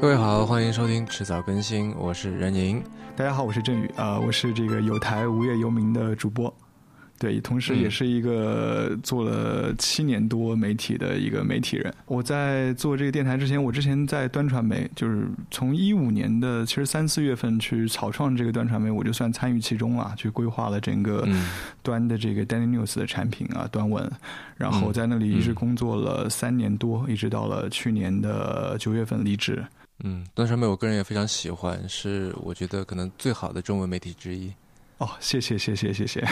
各位好，欢迎收听迟早更新，我是任宁。大家好，我是振宇啊、我是这个有台无业游民的主播，对，同时也是一个做了七年多媒体的一个媒体人。我在做这个电台之前，我之前在端传媒，就是从一五年的其实三四月份去草创这个端传媒，我就算参与其中了，去规划了整个嗯端的这个 Daily News 的产品啊，端文，然后在那里一直工作了三年多，一直到了去年的九月份离职。嗯，端传媒我个人也非常喜欢，是我觉得可能最好的中文媒体之一。哦，谢谢谢谢谢谢，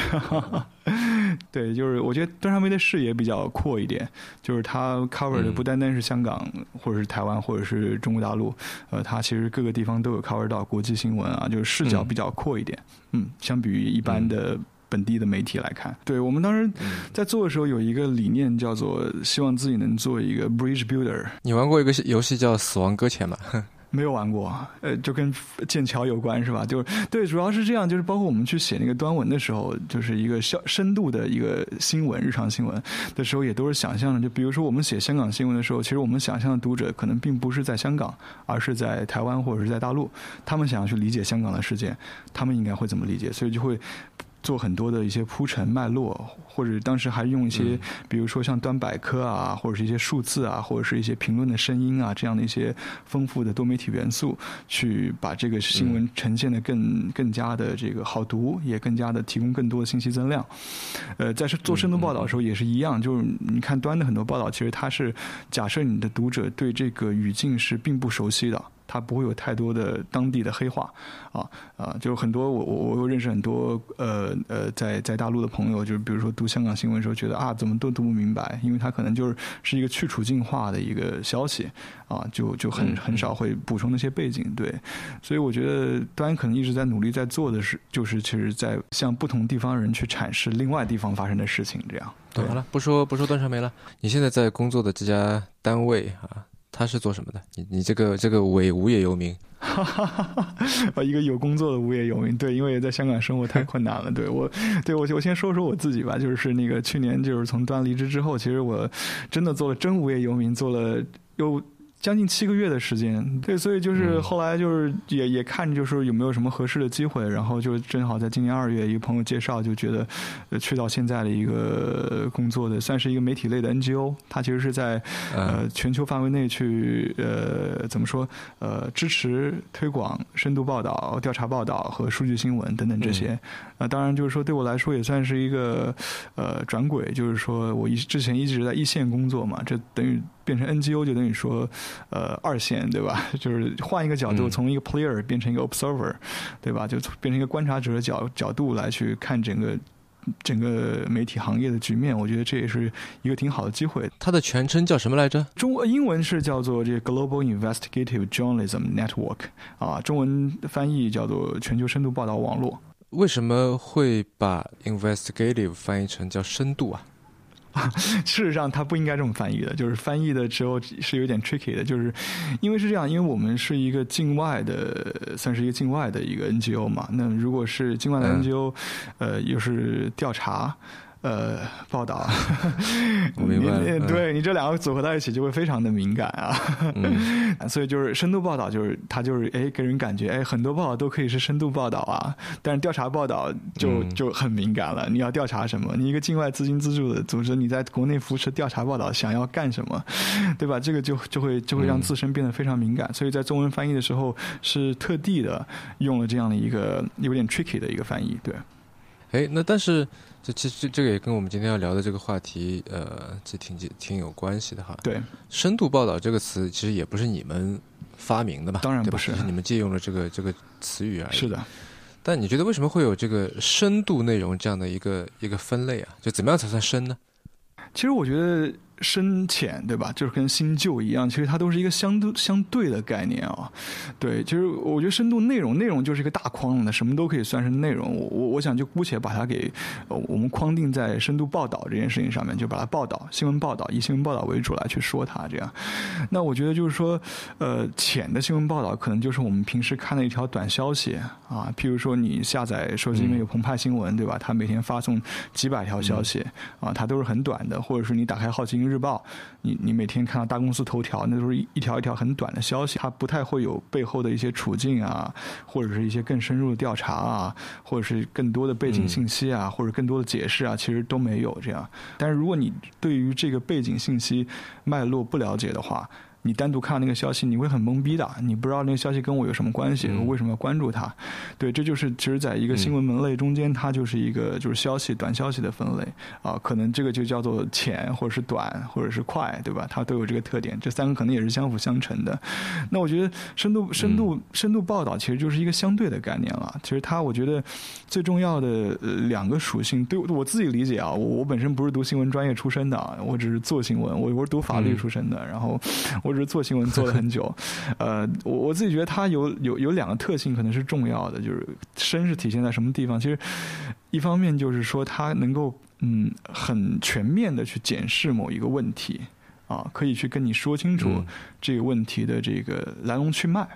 对，就是我觉得端传媒的视野比较阔一点，就是它 cover 的嗯。不单单是香港或者是台湾或者是中国大陆，呃，它其实各个地方都有 cover 到国际新闻啊，就是视角嗯。比较阔一点，嗯，相比于一般的。本地的媒体来看，对我们当时嗯，在做的时候有一个理念，叫做希望自己能做一个 bridge builder，你玩过一个游戏叫《死亡搁浅》吗？没有玩过，呃，就跟剑桥有关是吧？就是对，主要是这样，就是包括我们去写那个端文的时候，就是一个小深度的一个新闻，日常新闻的时候，也都是想象的。就比如说我们写香港新闻的时候，其实我们想象的读者可能并不是在香港，而是在台湾或者是在大陆，他们想要去理解香港的事件，他们应该会怎么理解？所以就会。做很多的一些铺陈脉络，或者当时还用一些，嗯比如说像端百科啊，或者是一些数字啊，或者是一些评论的声音啊，这样的一些丰富的多媒体元素，去把这个新闻呈现的更更加的这个好读，也更加的提供更多的信息增量。呃，在做深度报道的时候也是一样，就是你看端的很多报道，其实它是假设你的读者对这个语境是并不熟悉的。它不会有太多的当地的黑话，啊啊，就是很多我我我又认识很多呃呃在在大陆的朋友，就是比如说读香港新闻的时候，觉得啊怎么都读不明白，因为它可能就是是一个去处境化的一个消息，啊就就很嗯很少会补充那些背景，对，所以我觉得端可能一直在努力在做的是，就是其实在向不同地方人去阐释另外地方发生的事情，这样。对好了，不说不说端传媒了。你现在在工作的这家单位啊，它是做什么的？你你这个这个伪无业游民，哈哈哈哈一个有工作的无业游民，对，因为在香港生活太困难了。对我，对我，我先说说我自己吧，就是那个去年就是从端离职之后，其实我真的做了真无业游民，做了有。将近七个月的时间，对，所以就是嗯。后来就是也也看就是有没有什么合适的机会，然后就正好在今年二月，一个朋友介绍，就觉得呃去到现在的一个工作的，算是一个媒体类的 NGO，它其实是在呃嗯全球范围内去呃怎么说呃支持推广深度报道、调查报道和数据新闻等等这些。呃，当然就是说对我来说也算是一个呃转轨，就是说我一之前一直在一线工作嘛，这等于变成 NGO 就等于说呃二线对吧？就是换一个角度，嗯从一个 player 变成一个 observer，对吧？就变成一个观察者的角角度来去看整个。整个媒体行业的局面，我觉得这也是一个挺好的机会。它的全称叫什么来着？中英文是叫做这个 Global Investigative Journalism Network 啊，中文翻译叫做全球深度报道网络。为什么会把 investigative 翻译成叫深度啊？事实上，它不应该这么翻译的，就是翻译的时候是有点 tricky 的，就是因为是这样，因为我们是一个境外的，算是一个境外的一个 NGO 嘛。那如果是境外的嗯 NGO，、呃，又是调查。呃，报道，我明白对你这两个组合在一起就会非常的敏感啊。嗯 所以就是深度报道，就是它就是哎，给人感觉哎，很多报道都可以是深度报道啊，但是调查报道就嗯就很敏感了。你要调查什么？你一个境外资金资助的组织，你在国内扶持调查报道，想要干什么，对吧？这个就就会就会让嗯自身变得非常敏感。所以在中文翻译的时候，是特地的用了这样的一个有点 tricky 的一个翻译，对。哎，那但是这其实这个也跟我们今天要聊的这个话题，呃，这挺挺有关系的哈。对，深度报道这个词其实也不是你们发明的吧当然不是是你们借用了这个这个词语而已。是的。但你觉得为什么会有这个深度内容这样的一个一个分类啊？就怎么样才算深呢？其实我觉得深浅，对吧？就是跟新旧一样，其实它都是一个相对相对的概念啊。对，其实我觉得深度内容，内容就是一个大框的，什么都可以算是内容。我我我想就姑且把它给我们框定在深度报道这件事情上面，就把它报道新闻报道以新闻报道为主来去说它这样。那我觉得就是说，呃，浅的新闻报道可能就是我们平时看的一条短消息啊，譬如说你下载手机里面有澎湃新闻，对吧？它每天发送几百条消息啊，它都是很短的，或者是你打开好奇心日报》，你你每天看到大公司头条，那都是一一条一条很短的消息，它不太会有背后的一些处境啊，或者是一些更深入的调查啊，或者是更多的背景信息啊，或者更多的解释啊，其实都没有这样。但是如果你对于这个背景信息脉络不了解的话，你单独看到那个消息，你会很懵逼的，你不知道那个消息跟我有什么关系，我为什么要关注它？对，这就是其实在一个新闻门类中间，它就是一个就是消息短消息的分类啊，可能这个就叫做浅，或者是短，或者是快，对吧？它都有这个特点，这三个可能也是相辅相成的。那我觉得深度、深度、深度报道其实就是一个相对的概念了。其实它，我觉得最重要的两个属性，对我自己理解啊，我我本身不是读新闻专业出身的，我只是做新闻，我我是读法律出身的，然后我。是做新闻做了很久，呃，我我自己觉得它有有有两个特性可能是重要的，就是深是体现在什么地方？其实一方面就是说它能够嗯很全面的去检视某一个问题啊，可以去跟你说清楚这个问题的这个来龙去脉，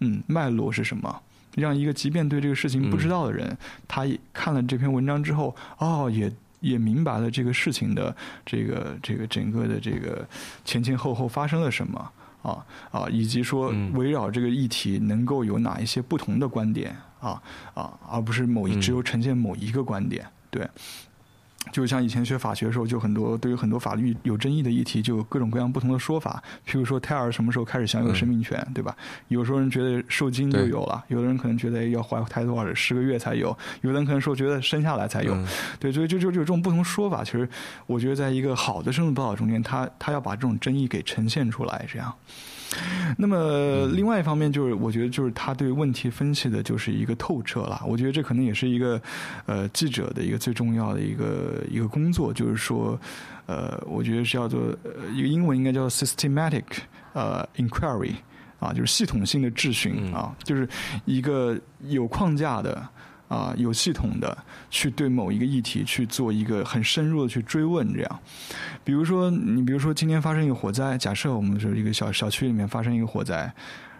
嗯，脉络是什么，让一个即便对这个事情不知道的人，他看了这篇文章之后，哦也。也明白了这个事情的这个这个整个的这个前前后后发生了什么啊啊，以及说围绕这个议题能够有哪一些不同的观点啊啊，而不是某一只有呈现某一个观点，对。就像以前学法学的时候，就很多对于很多法律有争议的议题，就有各种各样不同的说法。譬如说，胎儿什么时候开始享有生命权，对吧？有时候人觉得受精就有了，有的人可能觉得要怀胎多少十个月才有，有的人可能说觉得生下来才有。对，所以就就就有这种不同说法。其实，我觉得在一个好的生度报道中间，他他要把这种争议给呈现出来，这样。那么，另外一方面就是，我觉得就是他对问题分析的就是一个透彻了。我觉得这可能也是一个，呃，记者的一个最重要的一个一个工作，就是说，呃，我觉得是叫做一个英文应该叫 systematic 呃 inquiry 啊，就是系统性的质询啊，就是一个有框架的。啊，有系统的去对某一个议题去做一个很深入的去追问，这样，比如说你比如说今天发生一个火灾，假设我们是一个小小区里面发生一个火灾，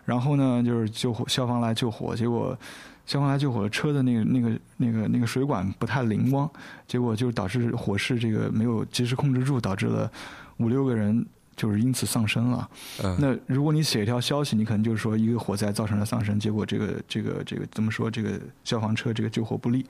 然后呢就是救火消防来救火，结果消防来救火车的那个那个那个那个水管不太灵光，结果就导致火势这个没有及时控制住，导致了五六个人。就是因此丧生了。那如果你写一条消息，你可能就是说一个火灾造成了丧生，结果这个这个这个怎么说？这个消防车这个救火不力，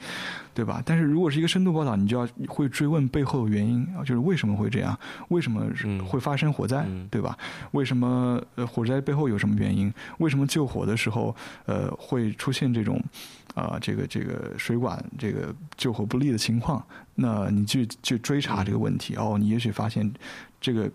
对吧？但是如果是一个深度报道，你就要会追问背后的原因，就是为什么会这样？为什么会发生火灾？对吧？为什么呃火灾背后有什么原因？为什么救火的时候呃会出现这种啊这个这个水管这个救火不力的情况？那你去去追查这个问题哦，你也许发现这个。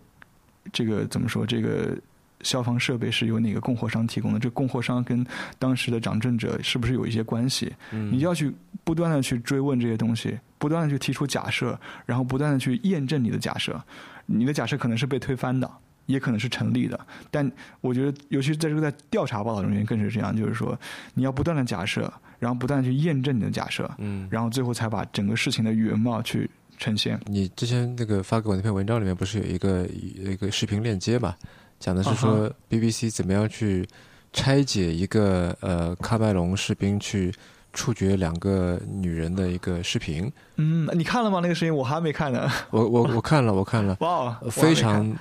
这个怎么说？这个消防设备是由哪个供货商提供的？这供货商跟当时的掌政者是不是有一些关系？你要去不断的去追问这些东西，不断的去提出假设，然后不断的去验证你的假设。你的假设可能是被推翻的，也可能是成立的。但我觉得，尤其是在这个在调查报道中间更是这样，就是说你要不断的假设，然后不断的去验证你的假设，嗯，然后最后才把整个事情的原貌去。呈现你之前那个发给我那篇文章里面不是有一个一个视频链接嘛？讲的是说 BBC 怎么样去拆解一个呃喀麦隆士兵去处决两个女人的一个视频。嗯，你看了吗？那个视频我还没看呢。我我我看了，我看了。哇，非常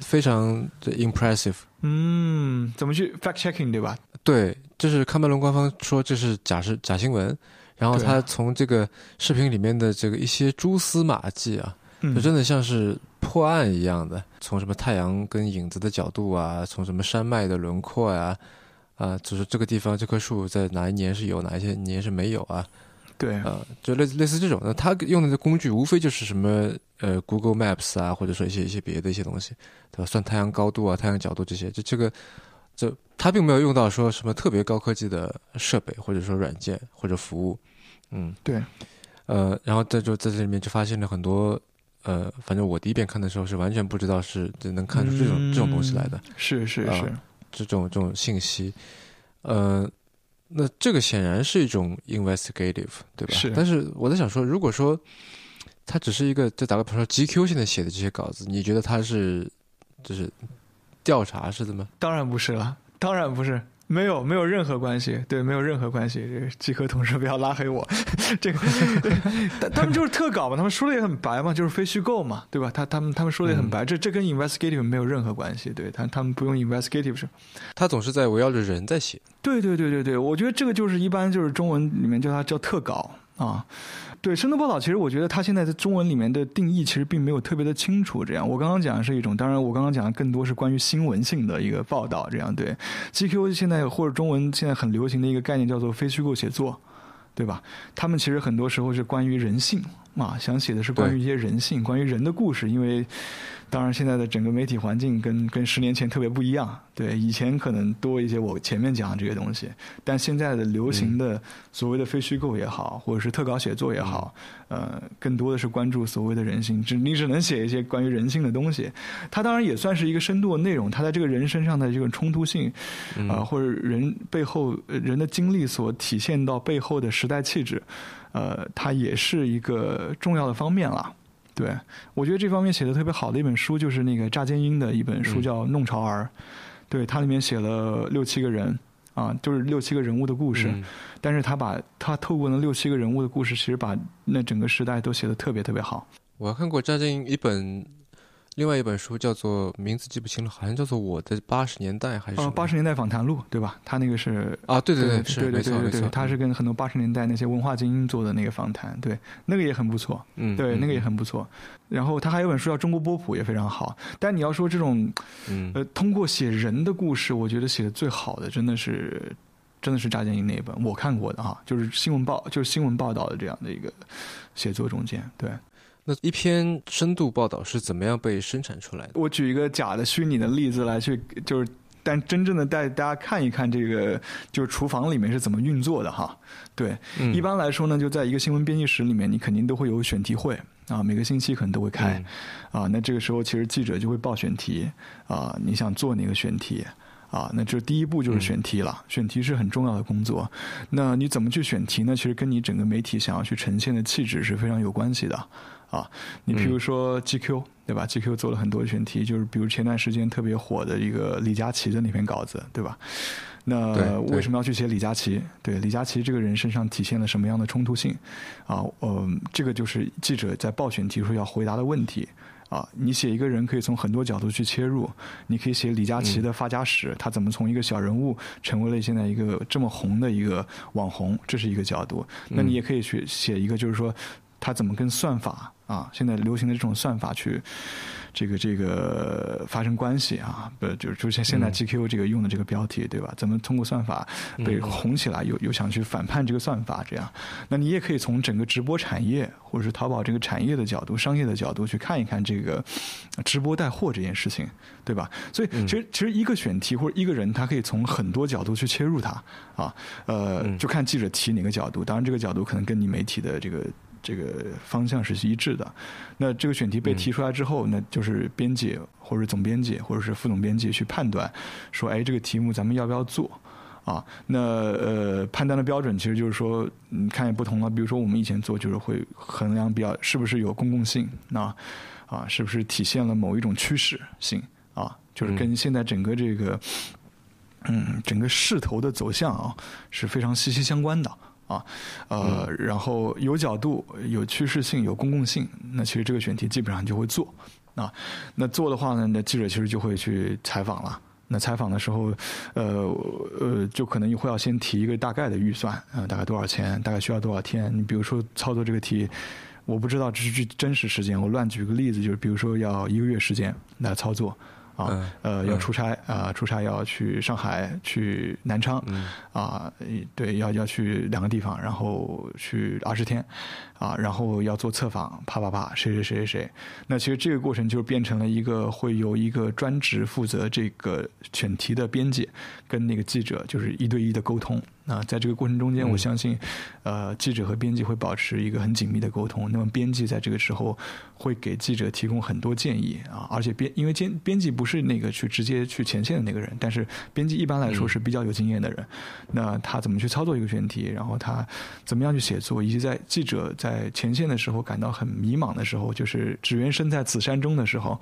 非常的 impressive。嗯，怎么去 fact checking 对吧？对，就是喀麦隆官方说这是假是假新闻。然后他从这个视频里面的这个一些蛛丝马迹啊，就真的像是破案一样的。从什么太阳跟影子的角度啊，从什么山脉的轮廓呀，啊，就是这个地方这棵树在哪一年是有，哪一些年是没有啊？对，啊，就类似类似这种的。他用的工具无非就是什么呃 Google Maps 啊，或者说一些一些别的一些东西，对吧？算太阳高度啊，太阳角度这些，就这个。就他并没有用到说什么特别高科技的设备，或者说软件或者服务，嗯，对，呃，然后在就在这里面就发现了很多，呃，反正我第一遍看的时候是完全不知道是能看出这种这种东西来的，是是是，这种这种信息，呃，那这个显然是一种 investigative，对吧？是，但是我在想说，如果说他只是一个，就打个比方说，GQ 现在写的这些稿子，你觉得他是就是？调查是的吗？当然不是了，当然不是。没有，没有任何关系，对，没有任何关系。这个季科同事不要拉黑我，这个，他们就是特稿嘛，他们说的也很白嘛，就是非虚构嘛，对吧？他他们他们说的也很白，这这跟 investigative 没有任何关系，对他他们不用 investigative 是，他总是在围绕着人在写。对对对对对，我觉得这个就是一般就是中文里面叫它叫特稿啊。对深度报道，其实我觉得它现在在中文里面的定义其实并没有特别的清楚。这样，我刚刚讲的是一种，当然我刚刚讲的更多是关于新闻性的一个报道。这样，对 GQ 现在或者中文现在很流行的一个概念叫做非虚构写作，对吧？他们其实很多时候是关于人性啊，想写的是关于一些人性、关于人的故事，因为。当然，现在的整个媒体环境跟跟十年前特别不一样。对，以前可能多一些我前面讲的这些东西，但现在的流行的所谓的非虚构也好，或者是特稿写作也好，呃，更多的是关注所谓的人性，只你只能写一些关于人性的东西。它当然也算是一个深度的内容，它在这个人身上的这个冲突性，啊，或者人背后人的经历所体现到背后的时代气质，呃，它也是一个重要的方面了。对，我觉得这方面写的特别好的一本书就是那个乍见英的一本书，叫《弄潮儿》。对，它里面写了六七个人，啊，就是六七个人物的故事。但是他把他透过那六七个人物的故事，其实把那整个时代都写的特别特别好。我还看过乍见英一本。另外一本书叫做名字记不清了，好像叫做《我的八十年代》还是？八十年代访谈录，对吧？他那个是啊，对对对，是没错没错，他是跟很多八十年代那些文化精英做的那个访谈，对，那个也很不错，嗯，对，那个也很不错。然后他还有本书叫《中国波普》，也非常好。但你要说这种，呃，通过写人的故事，我觉得写的最好的，真的是真的是扎建英那一本，我看过的哈，就是新闻报，就是新闻报道的这样的一个写作中间，对。那一篇深度报道是怎么样被生产出来的？我举一个假的虚拟的例子来去，就是，但真正的带大家看一看这个，就是厨房里面是怎么运作的哈。对，一般来说呢，就在一个新闻编辑室里面，你肯定都会有选题会啊，每个星期可能都会开啊。那这个时候其实记者就会报选题啊，你想做哪个选题？啊，那这第一步就是选题了。选题是很重要的工作。那你怎么去选题呢？其实跟你整个媒体想要去呈现的气质是非常有关系的。啊，你比如说 GQ 对吧？GQ 做了很多选题，就是比如前段时间特别火的一个李佳琦的那篇稿子，对吧？那为什么要去写李佳琦？对，李佳琦这个人身上体现了什么样的冲突性？啊，嗯，这个就是记者在报选题时候要回答的问题。啊，你写一个人可以从很多角度去切入，你可以写李佳琦的发家史，他怎么从一个小人物成为了现在一个这么红的一个网红，这是一个角度。那你也可以去写一个，就是说他怎么跟算法啊，现在流行的这种算法去。这个这个发生关系啊，不就是就像现在 GQ 这个用的这个标题对吧？怎么通过算法被红起来？又又想去反叛这个算法？这样，那你也可以从整个直播产业或者是淘宝这个产业的角度、商业的角度去看一看这个直播带货这件事情，对吧？所以其实其实一个选题或者一个人，他可以从很多角度去切入它啊，呃，就看记者提哪个角度。当然，这个角度可能跟你媒体的这个。这个方向是一致的。那这个选题被提出来之后，那就是编辑或者总编辑或者是副总编辑去判断，说，哎，这个题目咱们要不要做？啊，那呃，判断的标准其实就是说，你，看也不同了。比如说，我们以前做就是会衡量比较是不是有公共性，那啊，是不是体现了某一种趋势性啊？就是跟现在整个这个，嗯，整个势头的走向啊，是非常息息相关的。啊，呃，然后有角度、有趋势性、有公共性，那其实这个选题基本上就会做。啊，那做的话呢，那记者其实就会去采访了。那采访的时候，呃呃，就可能会要先提一个大概的预算，啊，大概多少钱，大概需要多少天。你比如说操作这个题，我不知道这是真实时间，我乱举个例子，就是比如说要一个月时间来操作。啊，呃，要出差啊，出差要去上海、去南昌，啊，对，要要去两个地方，然后去二十天，啊，然后要做测访，啪啪啪，谁谁谁谁谁，那其实这个过程就变成了一个会有一个专职负责这个选题的编辑跟那个记者就是一对一的沟通。啊，在这个过程中间，我相信，呃，记者和编辑会保持一个很紧密的沟通。那么，编辑在这个时候会给记者提供很多建议啊，而且编因为编编辑不是那个去直接去前线的那个人，但是编辑一般来说是比较有经验的人。那他怎么去操作一个选题，然后他怎么样去写作，以及在记者在前线的时候感到很迷茫的时候，就是只缘身在此山中的时候。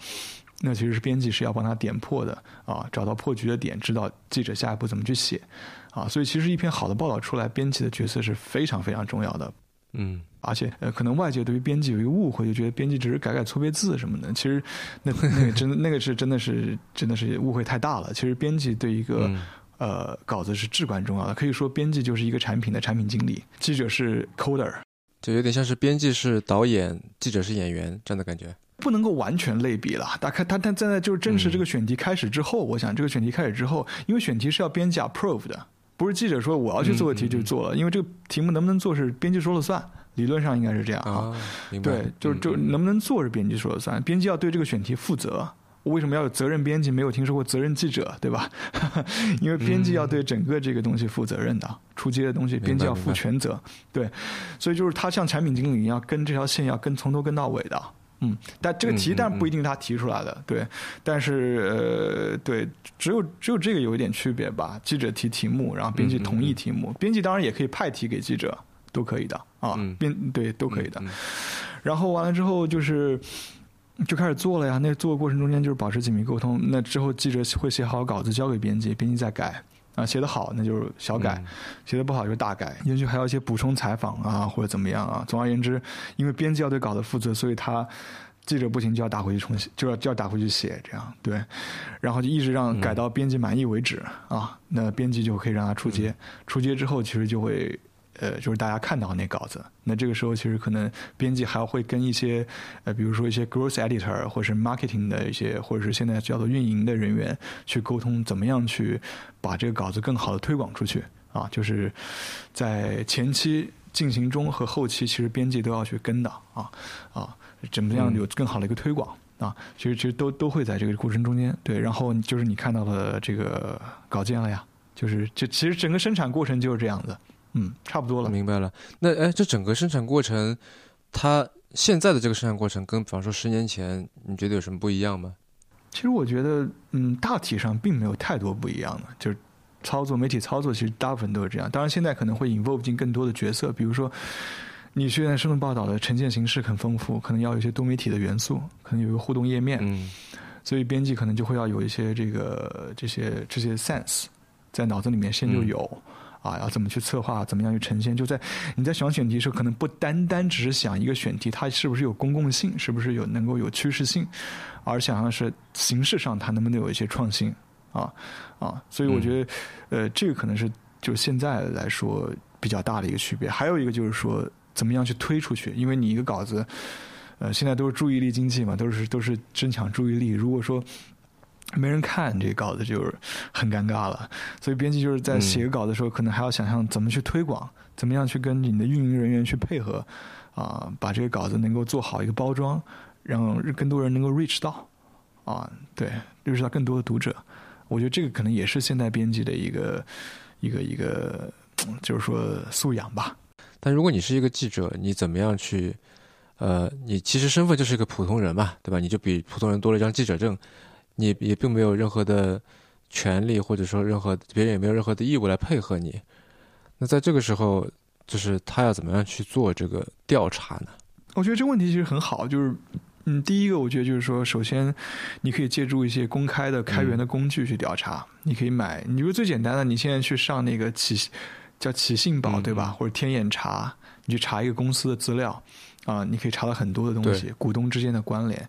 那其实是编辑是要帮他点破的啊，找到破局的点，知道记者下一步怎么去写啊。所以其实一篇好的报道出来，编辑的角色是非常非常重要的。嗯，而且呃，可能外界对于编辑有一个误会，就觉得编辑只是改改错别字什么的。其实那那个真的那个是真的是真的是误会太大了。其实编辑对一个呃稿子是至关重要的。可以说，编辑就是一个产品的产品经理，记者是 coder，就有点像是编辑是导演，记者是演员这样的感觉。不能够完全类比了，大概他他现在就是正式这个选题开始之后，我想这个选题开始之后，因为选题是要编辑 approve 的，不是记者说我要去做个题就做了，因为这个题目能不能做是编辑说了算，理论上应该是这样啊。对，就就能不能做是编辑说了算，编辑要对这个选题负责。为什么要有责任编辑？没有听说过责任记者，对吧？因为编辑要对整个这个东西负责任的，出街的东西编辑要负全责。对，所以就是他像产品经理一样，跟这条线要跟从头跟到尾的。嗯，但这个题但不一定他提出来的，对，但是呃，对，只有只有这个有一点区别吧。记者提题目，然后编辑同意题目，编辑当然也可以派题给记者，都可以的啊，编对都可以的。然后完了之后就是就开始做了呀，那做的过程中间就是保持紧密沟通。那之后记者会写好稿子交给编辑，编辑再改。啊，写得好那就是小改，写得不好就是大改，也许还有一些补充采访啊，或者怎么样啊。总而言之，因为编辑要对稿子负责，所以他记者不行就要打回去重写，就要就要打回去写，这样对。然后就一直让改到编辑满意为止啊，那编辑就可以让他出街，出街之后其实就会。呃，就是大家看到那稿子，那这个时候其实可能编辑还会跟一些呃，比如说一些 growth editor 或者是 marketing 的一些，或者是现在叫做运营的人员去沟通，怎么样去把这个稿子更好的推广出去啊？就是在前期进行中和后期，其实编辑都要去跟的啊啊，怎么样有更好的一个推广啊？其实其实都都会在这个过程中间对，然后就是你看到了这个稿件了呀，就是这其实整个生产过程就是这样子。嗯，差不多了。明白了。那哎，这整个生产过程，它现在的这个生产过程，跟比方说十年前，你觉得有什么不一样吗？其实我觉得，嗯，大体上并没有太多不一样的。就是操作媒体操作，其实大部分都是这样。当然，现在可能会 involve 进更多的角色，比如说，你现在新闻报道的呈现形式很丰富，可能要有一些多媒体的元素，可能有一个互动页面。嗯。所以编辑可能就会要有一些这个这些这些 sense 在脑子里面先就有。啊，要怎么去策划，怎么样去呈现？就在你在想选题的时候，可能不单单只是想一个选题，它是不是有公共性，是不是有能够有趋势性，而想的是形式上它能不能有一些创新啊啊！所以我觉得，呃，这个可能是就现在来说比较大的一个区别。还有一个就是说，怎么样去推出去？因为你一个稿子，呃，现在都是注意力经济嘛，都是都是争抢注意力。如果说没人看这个稿子，就是很尴尬了。所以编辑就是在写稿的时候，可能还要想象怎么去推广，怎么样去跟你的运营人员去配合，啊，把这个稿子能够做好一个包装，让更多人能够 reach 到，啊，对，reach 到更多的读者。我觉得这个可能也是现代编辑的一个一个一个，就是说素养吧。但如果你是一个记者，你怎么样去？呃，你其实身份就是一个普通人嘛，对吧？你就比普通人多了一张记者证。你也并没有任何的权利，或者说任何别人也没有任何的义务来配合你。那在这个时候，就是他要怎么样去做这个调查呢？我觉得这个问题其实很好，就是嗯，第一个我觉得就是说，首先你可以借助一些公开的开源的工具去调查。你可以买，你如最简单的，你现在去上那个企叫企信宝对吧？或者天眼查，你去查一个公司的资料啊，你可以查到很多的东西，股东之间的关联。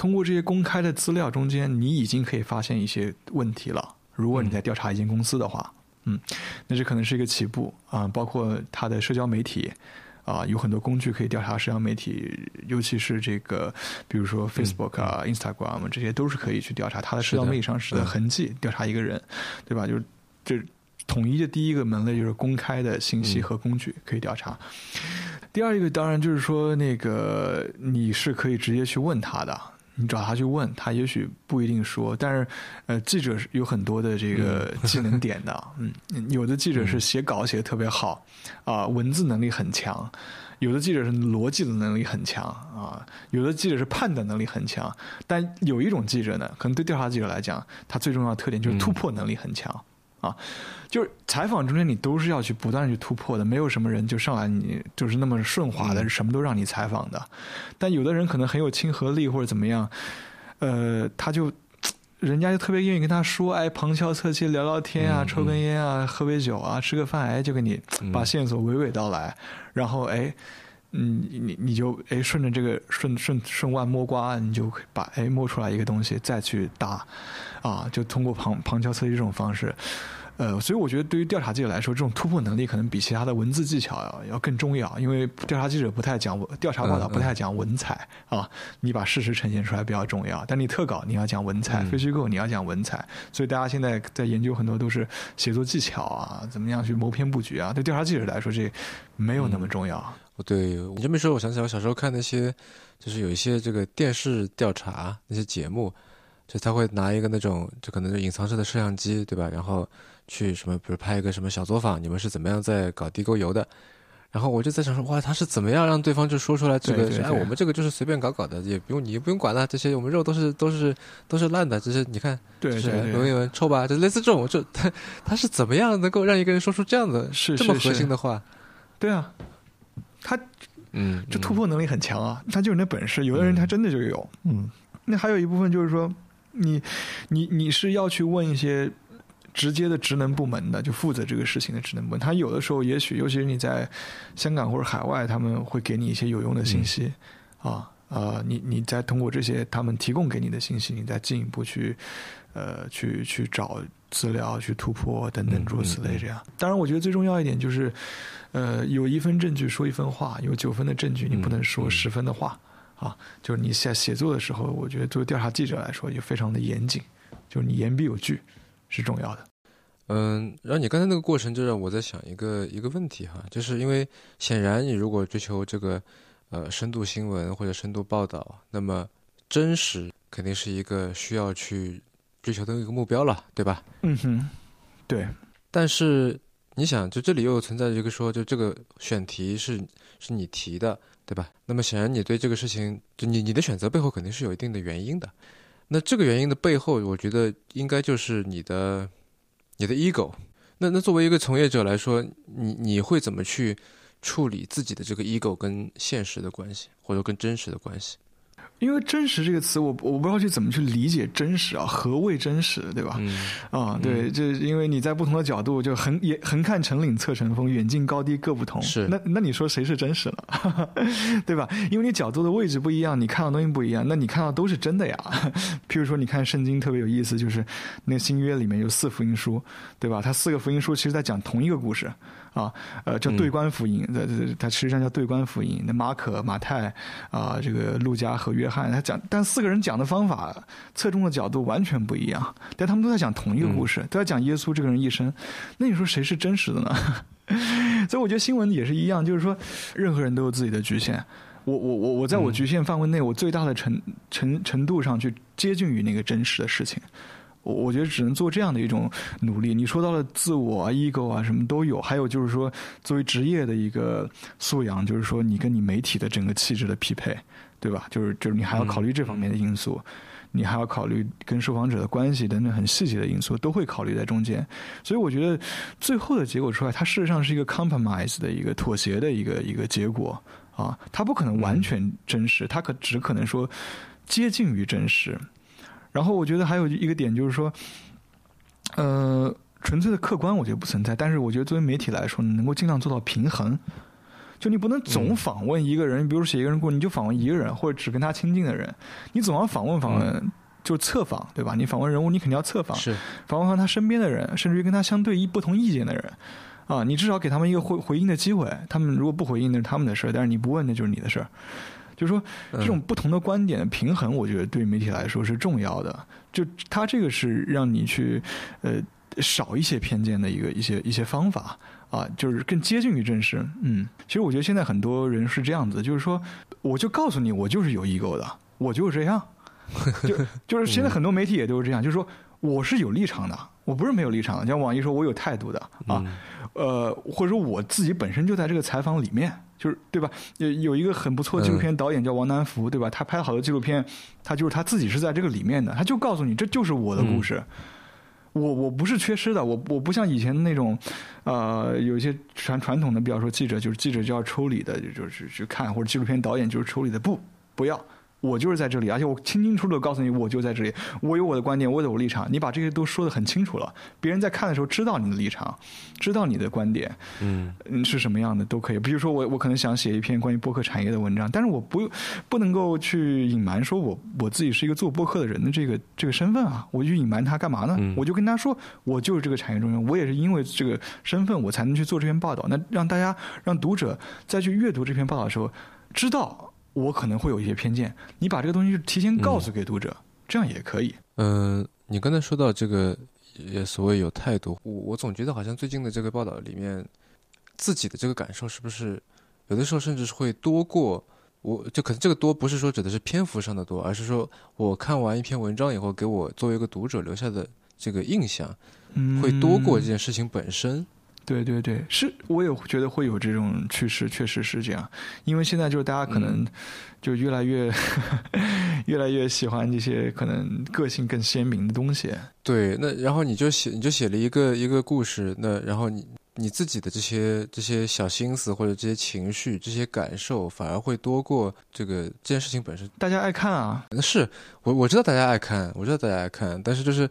通过这些公开的资料中间，你已经可以发现一些问题了。如果你在调查一间公司的话，嗯，那这可能是一个起步啊。包括它的社交媒体啊，有很多工具可以调查社交媒体，尤其是这个，比如说 Facebook 啊、Instagram 这些都是可以去调查它的社交媒体上的痕迹，调查一个人，对吧？就是这统一的第一个门类就是公开的信息和工具可以调查。第二一个当然就是说，那个你是可以直接去问他的。你找他去问他，也许不一定说，但是，呃，记者有很多的这个技能点的，嗯，有的记者是写稿写的特别好，啊，文字能力很强；有的记者是逻辑的能力很强，啊，有的记者是判断能力很强。但有一种记者呢，可能对调查记者来讲，他最重要的特点就是突破能力很强。啊，就是采访中间你都是要去不断去突破的，没有什么人就上来你就是那么顺滑的，什么都让你采访的。但有的人可能很有亲和力或者怎么样，呃，他就人家就特别愿意跟他说，哎，旁敲侧击聊聊天啊，抽根烟啊，喝杯酒啊，吃个饭，哎，就给你把线索娓娓道来，然后哎。嗯，你你就哎顺着这个顺顺顺腕摸瓜，你就把哎摸出来一个东西，再去搭，啊，就通过旁旁敲侧击这种方式，呃，所以我觉得对于调查记者来说，这种突破能力可能比其他的文字技巧要要更重要，因为调查记者不太讲调查报道，不太讲文采啊，你把事实呈现出来比较重要，但你特稿你要讲文采，非虚构你要讲文采，所以大家现在在研究很多都是写作技巧啊，怎么样去谋篇布局啊，对调查记者来说这没有那么重要。对你这么说，我想起来，我小时候看那些，就是有一些这个电视调查那些节目，就他会拿一个那种，就可能是隐藏式的摄像机，对吧？然后去什么，比如拍一个什么小作坊，你们是怎么样在搞地沟油的？然后我就在想说，哇，他是怎么样让对方就说出来这个？哎，我们这个就是随便搞搞的，也不用你不用管了，这些我们肉都是都是都是烂的，这些你看，对对对，闻一闻臭吧？就类似这种，就他他是怎么样能够让一个人说出这样的这么核心的话？对啊。他，嗯，这突破能力很强啊，他就有那本事。有的人他真的就有，嗯。那还有一部分就是说，你，你你是要去问一些直接的职能部门的，就负责这个事情的职能部门。他有的时候也许，尤其是你在香港或者海外，他们会给你一些有用的信息，啊，呃，你你再通过这些他们提供给你的信息，你再进一步去，呃，去去找资料、去突破等等诸如此类这样。当然，我觉得最重要一点就是。呃，有一分证据说一分话，有九分的证据你不能说十分的话，啊，就是你在写作的时候，我觉得作为调查记者来说，也非常的严谨，就是你言必有据是重要的。嗯，然后你刚才那个过程就让我在想一个一个问题哈，就是因为显然你如果追求这个呃深度新闻或者深度报道，那么真实肯定是一个需要去追求的一个目标了，对吧？嗯哼，对，但是。你想，就这里又存在一个说，就这个选题是是你提的，对吧？那么显然你对这个事情，就你你的选择背后肯定是有一定的原因的。那这个原因的背后，我觉得应该就是你的你的 ego。那那作为一个从业者来说，你你会怎么去处理自己的这个 ego 跟现实的关系，或者跟真实的关系？因为“真实”这个词，我我不知道去怎么去理解“真实”啊？何谓真实，对吧？啊，对，这因为你在不同的角度，就横也横看成岭侧成峰，远近高低各不同。是，那那你说谁是真实了？对吧？因为你角度的位置不一样，你看到东西不一样，那你看到都是真的呀。譬如说，你看圣经特别有意思，就是那个新约里面有四福音书，对吧？它四个福音书其实在讲同一个故事。啊，呃，叫对观福音，这这它实际上叫对观福音。那马可、马太啊，这个路加和约翰，他讲，但四个人讲的方法、侧重的角度完全不一样，但他们都在讲同一个故事，都在讲耶稣这个人一生。那你说谁是真实的呢？所以我觉得新闻也是一样，就是说，任何人都有自己的局限。我我我我在我局限范围内，我最大的程程程度上去接近于那个真实的事情。我我觉得只能做这样的一种努力。你说到了自我啊、ego 啊，什么都有。还有就是说，作为职业的一个素养，就是说你跟你媒体的整个气质的匹配，对吧？就是就是你还要考虑这方面的因素，你还要考虑跟受访者的关系等等很细节的因素，都会考虑在中间。所以我觉得最后的结果出来，它事实上是一个 compromise 的一个妥协的一个一个结果啊，它不可能完全真实，它可只可能说接近于真实。然后我觉得还有一个点就是说，呃，纯粹的客观我觉得不存在，但是我觉得作为媒体来说，能够尽量做到平衡。就你不能总访问一个人，比如写一个人故事，你就访问一个人，或者只跟他亲近的人。你总要访问访问，就是侧访，对吧？你访问人物，你肯定要侧访，是访问他身边的人，甚至于跟他相对一不同意见的人啊，你至少给他们一个回回应的机会。他们如果不回应，那是他们的事儿，但是你不问，那就是你的事儿。就是说，这种不同的观点的平衡，我觉得对媒体来说是重要的。就他这个是让你去呃少一些偏见的一个一些一些方法啊，就是更接近于真实。嗯，其实我觉得现在很多人是这样子，就是说，我就告诉你，我就是有 ego 的，我就是这样。就就是现在很多媒体也都是这样，就是说我是有立场的，我不是没有立场的。像网易说，我有态度的啊，呃，或者说我自己本身就在这个采访里面。就是对吧？有有一个很不错的纪录片导演叫王南福，对吧？他拍好多纪录片，他就是他自己是在这个里面的，他就告诉你这就是我的故事。我我不是缺失的，我我不像以前那种，呃，有一些传传统的，比方说记者就是记者就要抽离的，就是去看或者纪录片导演就是抽离的，不不要我就是在这里，而且我清清楚楚的告诉你，我就在这里，我有我的观点，我有我立场。你把这些都说的很清楚了，别人在看的时候知道你的立场，知道你的观点，嗯嗯是什么样的都可以。比如说我我可能想写一篇关于播客产业的文章，但是我不不能够去隐瞒说我我自己是一个做播客的人的这个这个身份啊，我去隐瞒他干嘛呢？我就跟他说，我就是这个产业中人，我也是因为这个身份我才能去做这篇报道。那让大家让读者再去阅读这篇报道的时候，知道。我可能会有一些偏见，你把这个东西提前告诉给读者，这样也可以。嗯，你刚才说到这个，也所谓有态度，我我总觉得好像最近的这个报道里面，自己的这个感受是不是有的时候甚至是会多过我？就可能这个多不是说指的是篇幅上的多，而是说我看完一篇文章以后，给我作为一个读者留下的这个印象，会多过这件事情本身。对对对，是，我也觉得会有这种趋势，确实是这样。因为现在就是大家可能就越来越 越来越喜欢这些可能个性更鲜明的东西。对，那然后你就写你就写了一个一个故事，那然后你你自己的这些这些小心思或者这些情绪这些感受，反而会多过这个这件事情本身。大家爱看啊，是我我知道大家爱看，我知道大家爱看，但是就是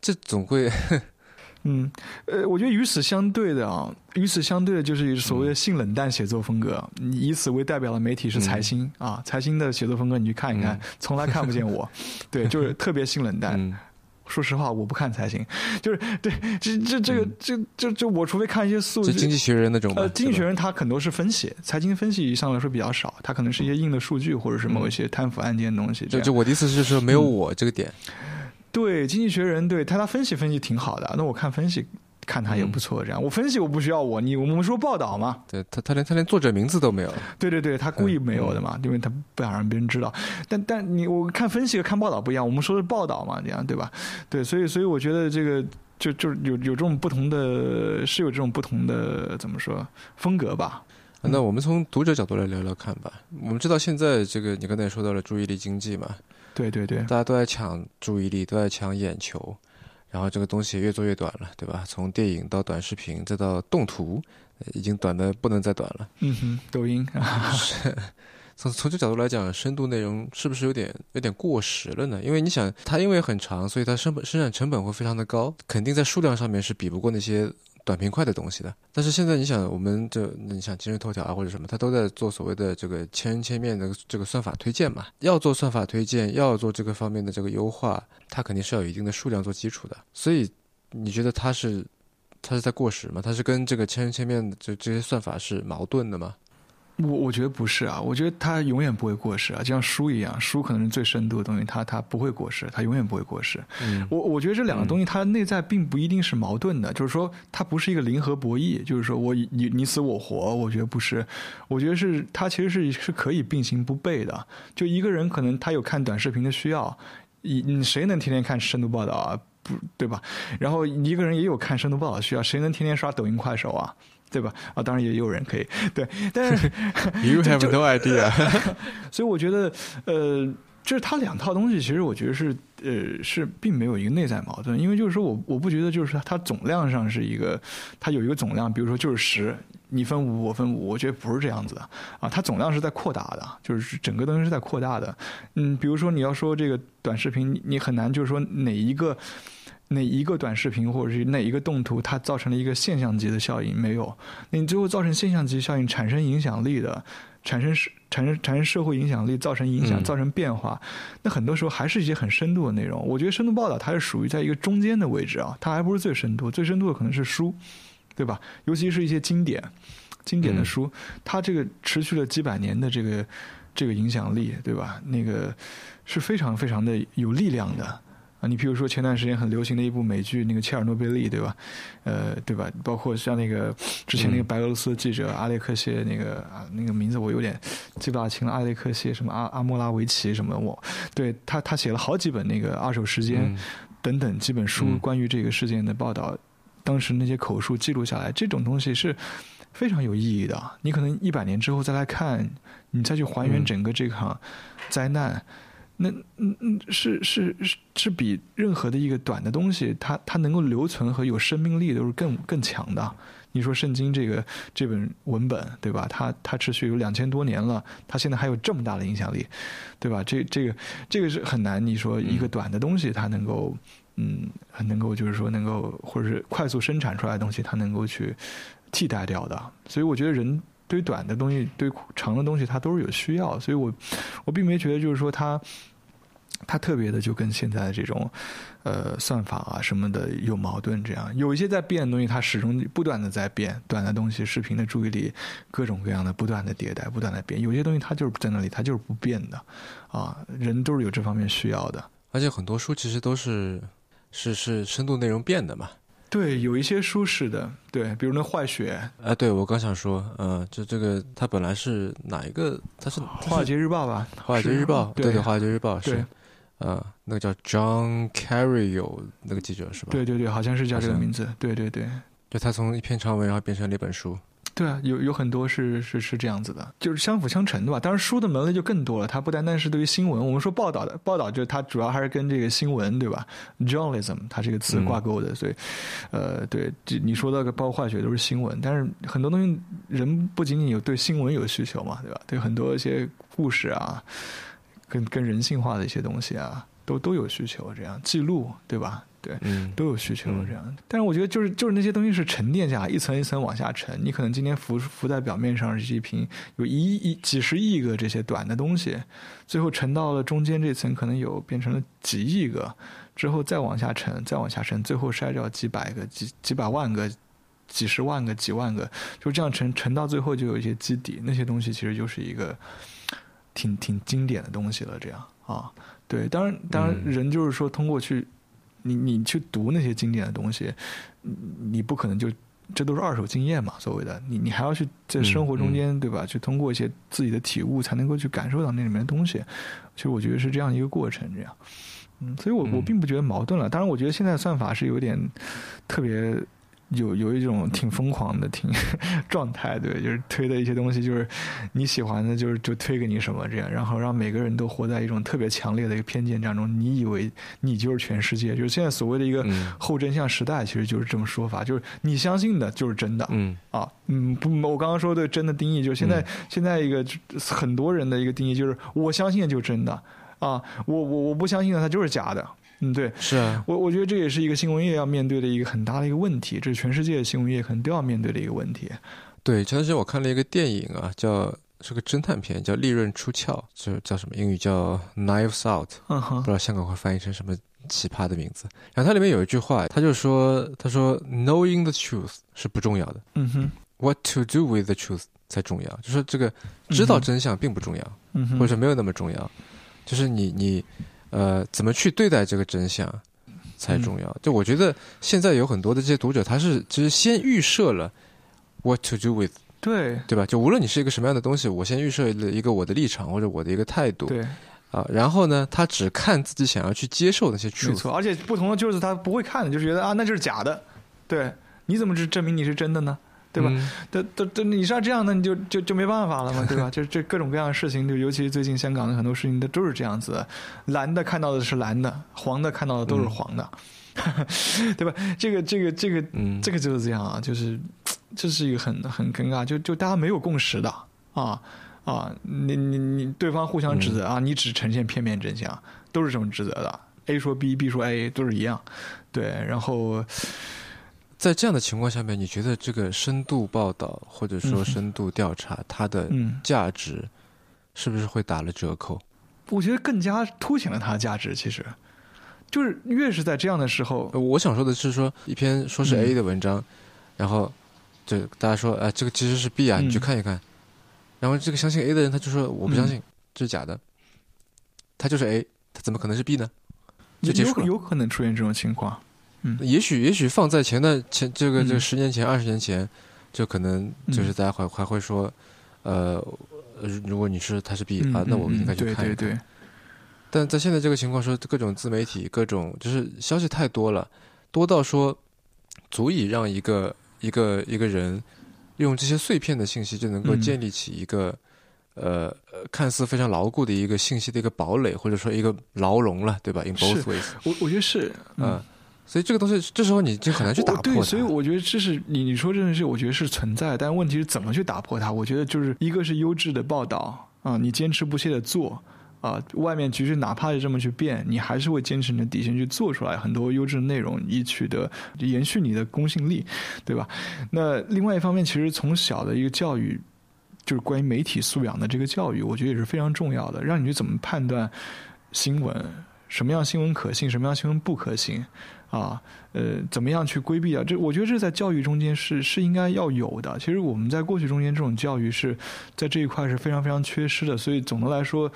这总会。嗯，呃，我觉得与此相对的啊，与此相对的就是所谓的性冷淡写作风格，你以此为代表的媒体是财新啊，财新的写作风格你去看一看，从来看不见我，对，就是特别性冷淡。说实话，我不看财新，就是对，这这这个这这这我除非看一些数据，经济学人那种，呃，经济学人他很多是分析，财经分析上来说比较少，他可能是一些硬的数据或者是某一些贪腐案件的东西。就就我的意思是说，没有我这个点。对，经济学人对他他分析分析挺好的，那我看分析看他也不错。这样我分析我不需要我你我们说报道嘛，对他他连他连作者名字都没有。对对对，他故意没有的嘛，因为他不想让别人知道。但但你我看分析和看报道不一样，我们说的是报道嘛，这样对吧？对，所以所以我觉得这个就就有有这种不同的，是有这种不同的怎么说风格吧？那我们从读者角度来聊聊看吧。我们知道现在这个你刚才也说到了注意力经济嘛。对对对，大家都在抢注意力，都在抢眼球，然后这个东西越做越短了，对吧？从电影到短视频，再到动图，已经短的不能再短了。嗯哼，抖音。是，从从这角度来讲，深度内容是不是有点有点过时了呢？因为你想，它因为很长，所以它生本生产成本会非常的高，肯定在数量上面是比不过那些。短平快的东西的，但是现在你想，我们这你想今日头条啊或者什么，它都在做所谓的这个千人千面的这个算法推荐嘛？要做算法推荐，要做这个方面的这个优化，它肯定是要有一定的数量做基础的。所以你觉得它是它是在过时吗？它是跟这个千人千面的这这些算法是矛盾的吗？我我觉得不是啊，我觉得它永远不会过时啊，就像书一样，书可能是最深度的东西，它它不会过时，它永远不会过时。嗯，我我觉得这两个东西它内在并不一定是矛盾的，就是说它不是一个零和博弈，就是说我你你死我活，我觉得不是，我觉得是它其实是是可以并行不悖的。就一个人可能他有看短视频的需要，你你谁能天天看深度报道啊？不对吧？然后一个人也有看深度报道需要，谁能天天刷抖音快手啊？对吧？啊，当然也有人可以对，但是 you have no idea。所以我觉得，呃，就是它两套东西，其实我觉得是，呃，是并没有一个内在矛盾。因为就是说我我不觉得，就是它总量上是一个，它有一个总量，比如说就是十，你分五，我分五，我觉得不是这样子的啊。它总量是在扩大的，就是整个东西是在扩大的。嗯，比如说你要说这个短视频，你很难就是说哪一个。哪一个短视频或者是哪一个动图，它造成了一个现象级的效应？没有。那你最后造成现象级效应、产生影响力的、产生社、产生产生社会影响力、造成影响、造成变化，那很多时候还是一些很深度的内容。我觉得深度报道它是属于在一个中间的位置啊，它还不是最深度。最深度的可能是书，对吧？尤其是一些经典、经典的书，它这个持续了几百年的这个这个影响力，对吧？那个是非常非常的有力量的。啊，你比如说前段时间很流行的一部美剧，那个《切尔诺贝利》，对吧？呃，对吧？包括像那个之前那个白俄罗斯记者阿列克谢，那个啊，那个名字我有点记不大清了。阿列克谢什么阿阿莫拉维奇什么？我对他他写了好几本那个二手时间等等几本书关于这个事件的报道，当时那些口述记录下来，这种东西是非常有意义的。你可能一百年之后再来看，你再去还原整个这场灾难。那嗯嗯是是是是比任何的一个短的东西，它它能够留存和有生命力都是更更强的。你说圣经这个这本文本对吧？它它持续有两千多年了，它现在还有这么大的影响力，对吧？这这个这个是很难。你说一个短的东西，它能够嗯，能够就是说能够或者是快速生产出来的东西，它能够去替代掉的。所以我觉得人对短的东西，对长的东西，它都是有需要。所以我我并没觉得就是说它。它特别的就跟现在的这种，呃，算法啊什么的有矛盾。这样有一些在变的东西，它始终不断的在变。短的东西，视频的注意力，各种各样的不断的迭代，不断的变。有些东西它就是在那里，它就是不变的。啊，人都是有这方面需要的。而且很多书其实都是是是深度内容变的嘛。对，有一些书是的，对，比如那坏血。哎，对，我刚想说，嗯，就这个，它本来是哪一个？它是《华尔街日报》吧？《华尔街日报》对对，《华尔街日报》是。呃，那个叫 John Carreyo 那个记者是吧？对对对，好像是叫这个名字。对对对，就他从一篇长文，然后变成了一本书。对啊，有有很多是是是这样子的，就是相辅相成的吧。当然，书的门类就更多了。它不单单是对于新闻，我们说报道的报道，就是它主要还是跟这个新闻对吧？Journalism 它这个词挂钩的，所以呃，对，你说到个包括化学都是新闻，但是很多东西人不仅仅有对新闻有需求嘛，对吧？对很多一些故事啊。跟跟人性化的一些东西啊，都都有需求，这样记录对吧？对，嗯，都有需求这样。但是我觉得就是就是那些东西是沉淀下来，一层一层往下沉。你可能今天浮浮在表面上是一瓶有一亿几十亿个这些短的东西，最后沉到了中间这层，可能有变成了几亿个，之后再往下沉，再往下沉，最后筛掉几百个、几几百万个、几十万个、几万个，就这样沉沉到最后就有一些基底。那些东西其实就是一个。挺挺经典的东西了，这样啊，对，当然当然，人就是说通过去，你你去读那些经典的东西，你不可能就这都是二手经验嘛，所谓的你你还要去在生活中间对吧？去通过一些自己的体悟，才能够去感受到那里面的东西。其实我觉得是这样一个过程，这样，嗯，所以我我并不觉得矛盾了。当然，我觉得现在算法是有点特别。有有一种挺疯狂的挺 状态，对，就是推的一些东西，就是你喜欢的，就是就推给你什么这样，然后让每个人都活在一种特别强烈的一个偏见当中。你以为你就是全世界，就是现在所谓的一个后真相时代，其实就是这么说法，就是你相信的就是真的。嗯啊，嗯，不，我刚刚说的真的定义，就是现在现在一个很多人的一个定义，就是我相信的就是真的啊，我我我不相信的，它就是假的。嗯，对，是啊，我我觉得这也是一个新闻业要面对的一个很大的一个问题，这是全世界的新闻业可能都要面对的一个问题。对，前段时间我看了一个电影啊，叫是个侦探片，叫《利刃出鞘》，就是叫什么英语叫《Knives Out》，嗯哼，不知道香港会翻译成什么奇葩的名字。然后它里面有一句话，他就说，他说 “Knowing the truth 是不重要的，嗯哼，What to do with the truth 才重要，就说这个知道真相并不重要，或者说没有那么重要，就是你你。呃，怎么去对待这个真相才重要？就我觉得现在有很多的这些读者，他是其实先预设了 what to do with，对对吧？就无论你是一个什么样的东西，我先预设了一个我的立场或者我的一个态度，对啊，然后呢，他只看自己想要去接受那些 truth，没错，而且不同的就是他不会看的，就是觉得啊，那就是假的，对，你怎么证证明你是真的呢？对吧？都都都，你像这样的，你就就就没办法了嘛，对吧？就这各种各样的事情，就尤其最近香港的很多事情，都都是这样子。蓝的看到的是蓝的，黄的看到的都是黄的，对吧？这个这个这个，这个就是这样啊，就是这是一个很很尴尬，就就大家没有共识的啊啊！你你你，对方互相指责啊，你只呈现片面真相，都是这么指责的。A 说 B，B 说 A，都是一样，对，然后。在这样的情况下面，你觉得这个深度报道或者说深度调查，它的价值是不是会打了折扣？我觉得更加凸显了它的价值。其实，就是越是在这样的时候，我想说的是，说一篇说是 A 的文章，然后就大家说，哎，这个其实是 B 啊，你去看一看。然后这个相信 A 的人，他就说我不相信，这是假的。他就是 A，他怎么可能是 B 呢？就结束了。有可能出现这种情况。嗯，也许也许放在前段前这个这个十年前二十年前，就可能就是大家还还会说，呃，如果你是他是 B 啊，那我们应该去看一看。但在现在这个情况说，各种自媒体各种就是消息太多了，多到说足以让一个一个一个人用这些碎片的信息就能够建立起一个呃看似非常牢固的一个信息的一个堡垒，或者说一个牢笼了，对吧？In both ways，我我觉得是，嗯。所以这个东西，这时候你就很难去打破。对，所以我觉得这是你你说这件事，我觉得是存在，但问题是怎么去打破它？我觉得就是一个是优质的报道啊，你坚持不懈的做啊，外面局势哪怕是这么去变，你还是会坚持你的底线去做出来很多优质的内容，以取得延续你的公信力，对吧？那另外一方面，其实从小的一个教育，就是关于媒体素养的这个教育，我觉得也是非常重要的，让你去怎么判断新闻，什么样新闻可信，什么样新闻不可信。啊，呃，怎么样去规避啊？这我觉得这在教育中间是是应该要有的。其实我们在过去中间这种教育是在这一块是非常非常缺失的。所以总的来说，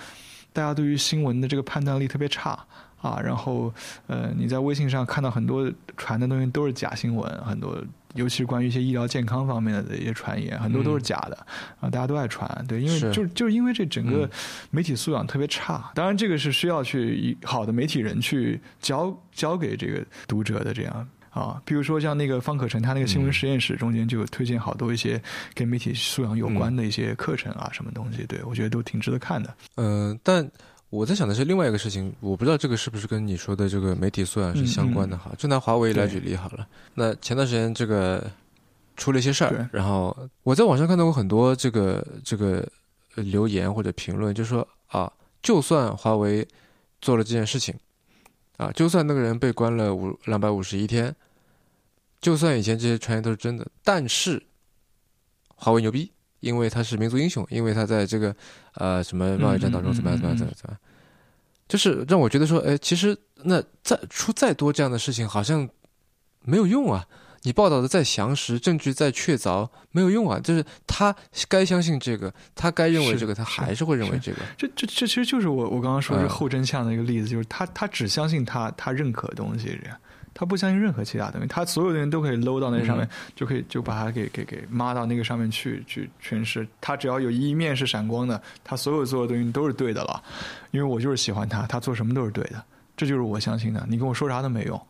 大家对于新闻的这个判断力特别差啊。然后，呃，你在微信上看到很多传的东西都是假新闻，很多。尤其是关于一些医疗健康方面的一些传言，很多都是假的啊，大家都爱传，对，因为就就是因为这整个媒体素养特别差。当然，这个是需要去好的媒体人去教教给这个读者的，这样啊，比如说像那个方可成，他那个新闻实验室中间就有推荐好多一些跟媒体素养有关的一些课程啊，什么东西，对我觉得都挺值得看的。嗯，但。我在想的是另外一个事情，我不知道这个是不是跟你说的这个媒体素养是相关的哈。就拿华为来举例好了。那前段时间这个出了一些事儿，然后我在网上看到过很多这个这个留言或者评论，就说啊，就算华为做了这件事情，啊，就算那个人被关了五两百五十一天，就算以前这些传言都是真的，但是华为牛逼。因为他是民族英雄，因为他在这个呃什么贸易战当中怎么样怎么样怎么样，就是让我觉得说，哎，其实那再出再多这样的事情好像没有用啊！你报道的再详实，证据再确凿，没有用啊！就是他该相信这个，他该认为这个，他还是会认为这个。这这这其实就是我我刚刚说是后真相的一个例子，就是他他只相信他他认可的东西这样。他不相信任何其他东西，他所有的人都可以搂到那上面，就可以就把它给给给抹到那个上面去去诠释。他只要有一面是闪光的，他所有做的东西都是对的了。因为我就是喜欢他，他做什么都是对的，这就是我相信的。你跟我说啥都没用。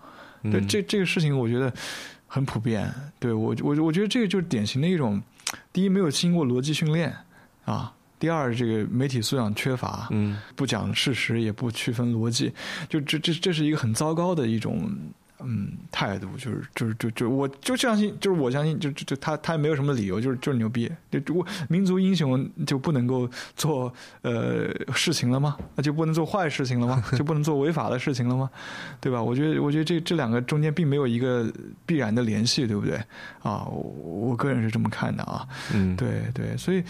对，这这个事情我觉得很普遍。对我我我觉得这个就是典型的一种，第一没有经过逻辑训练啊。第二，这个媒体素养缺乏，嗯，不讲事实，也不区分逻辑，就这这这是一个很糟糕的一种。嗯，态度就是就是就就我就相信，就是我相信，就就就他他也没有什么理由，就是就是牛逼。就我民族英雄就不能够做呃事情了吗？那就不能做坏事情了吗？就不能做违法的事情了吗？对吧？我觉得我觉得这这两个中间并没有一个必然的联系，对不对？啊，我我个人是这么看的啊。嗯，对对，所以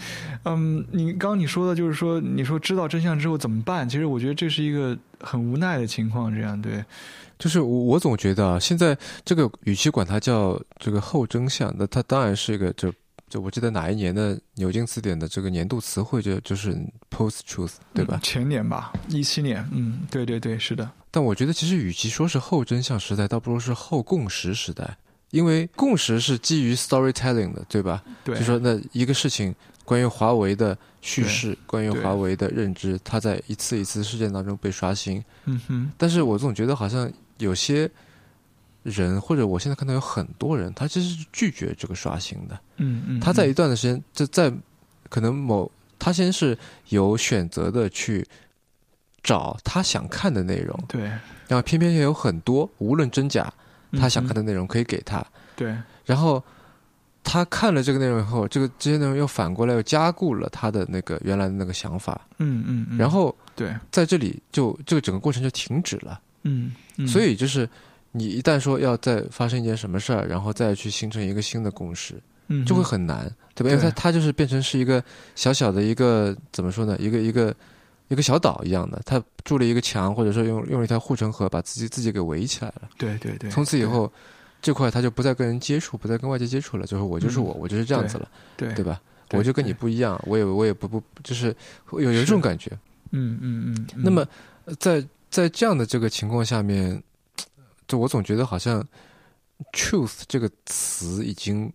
嗯，你刚刚你说的就是说，你说知道真相之后怎么办？其实我觉得这是一个很无奈的情况，这样对。就是我，我总觉得啊，现在这个与其管它叫这个后真相，那它当然是一个，就就我记得哪一年的牛津词典的这个年度词汇就就是 post truth，对吧？前年吧，一七年，嗯，对对对，是的。但我觉得其实与其说是后真相时代，倒不如是后共识时代，因为共识是基于 storytelling 的，对吧？对，就说那一个事情，关于华为的叙事，关于华为的认知，它在一次一次事件当中被刷新。嗯哼。但是我总觉得好像。有些人，或者我现在看到有很多人，他其实是拒绝这个刷新的。嗯嗯，他在一段的时间，就在可能某他先是有选择的去找他想看的内容，对，然后偏偏也有很多无论真假，他想看的内容可以给他，对，然后他看了这个内容以后，这个这些内容又反过来又加固了他的那个原来的那个想法，嗯嗯，然后对，在这里就这个整个过程就停止了。嗯，所以就是你一旦说要再发生一件什么事儿，然后再去形成一个新的共识，嗯，就会很难，对吧？因为它它就是变成是一个小小的一个怎么说呢？一个一个一个小岛一样的，它筑了一个墙，或者说用用了一条护城河，把自己自己给围起来了。对对对。从此以后，这块它就不再跟人接触，不再跟外界接触了，就是我就是我，我就是这样子了，对对吧？我就跟你不一样，我也我也不不就是有有这种感觉。嗯嗯嗯。那么在。在这样的这个情况下面，就我总觉得好像 “truth” 这个词已经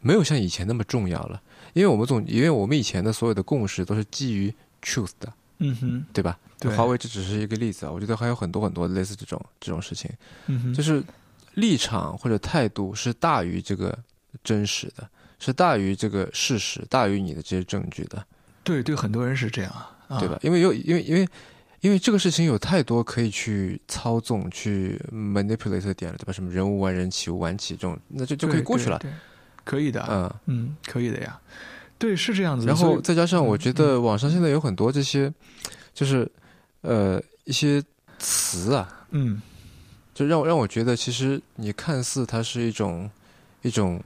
没有像以前那么重要了，因为我们总因为我们以前的所有的共识都是基于 “truth” 的，嗯哼，对吧？对，华为这只是一个例子啊，我觉得还有很多很多类似这种这种事情，嗯哼，就是立场或者态度是大于这个真实的，是大于这个事实，大于你的这些证据的。对，对，很多人是这样啊，对吧？因为有，因为，因为，因为这个事情有太多可以去操纵、去 manipulate 的点了，对吧？什么人无完人，己无完己，这种那就就可以过去了，对可以的，嗯嗯，可以的呀。对，是这样子。然后再加上，我觉得网上现在有很多这些，就是呃一些词啊，嗯，就让让我觉得，其实你看似它是一种一种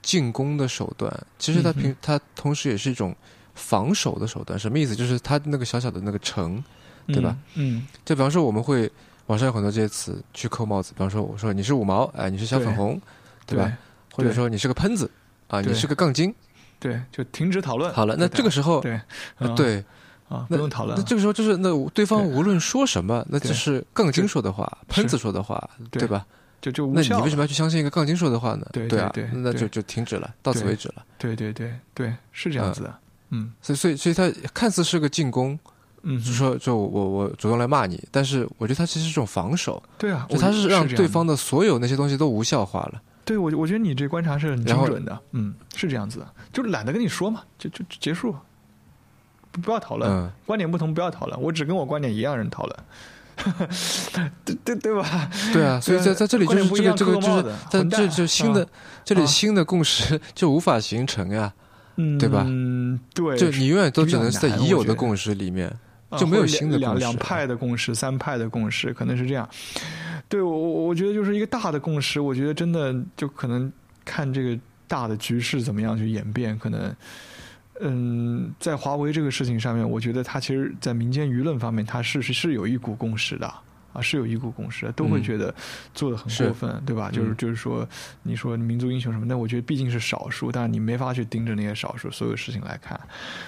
进攻的手段，其实它平它同时也是一种防守的手段。什么意思？就是它那个小小的那个城，对吧？嗯，就比方说，我们会网上有很多这些词去扣帽子。比方说，我说你是五毛，哎，你是小粉红，对吧？或者说你是个喷子，啊，你是个杠精。对，就停止讨论。好了，那这个时候，对，对，啊，不用讨论。那这个时候就是那对方无论说什么，那就是杠精说的话，喷子说的话，对吧？就就那你为什么要去相信一个杠精说的话呢？对啊，对，那就就停止了，到此为止了。对对对对，是这样子的。嗯，所以所以所以他看似是个进攻，嗯，就说就我我主动来骂你，但是我觉得他其实是一种防守。对啊，就他是让对方的所有那些东西都无效化了。对，我我觉得你这观察是很精准的，嗯，是这样子的，就懒得跟你说嘛，就就结束，不不要讨论，观点不同不要讨论，我只跟我观点一样人讨论，对对对吧？对啊，所以在在这里就是这个这个就是在这就新的这里新的共识就无法形成呀，对吧？嗯，对，就你永远都只能在已有的共识里面，就没有新的两两派的共识、三派的共识，可能是这样。对，我我觉得就是一个大的共识。我觉得真的就可能看这个大的局势怎么样去演变。可能，嗯，在华为这个事情上面，我觉得它其实，在民间舆论方面，它是是是有一股共识的。啊，是有一股共识，都会觉得做的很过分，对吧？就是就是说，你说民族英雄什么？那我觉得毕竟是少数，但是你没法去盯着那些少数所有事情来看，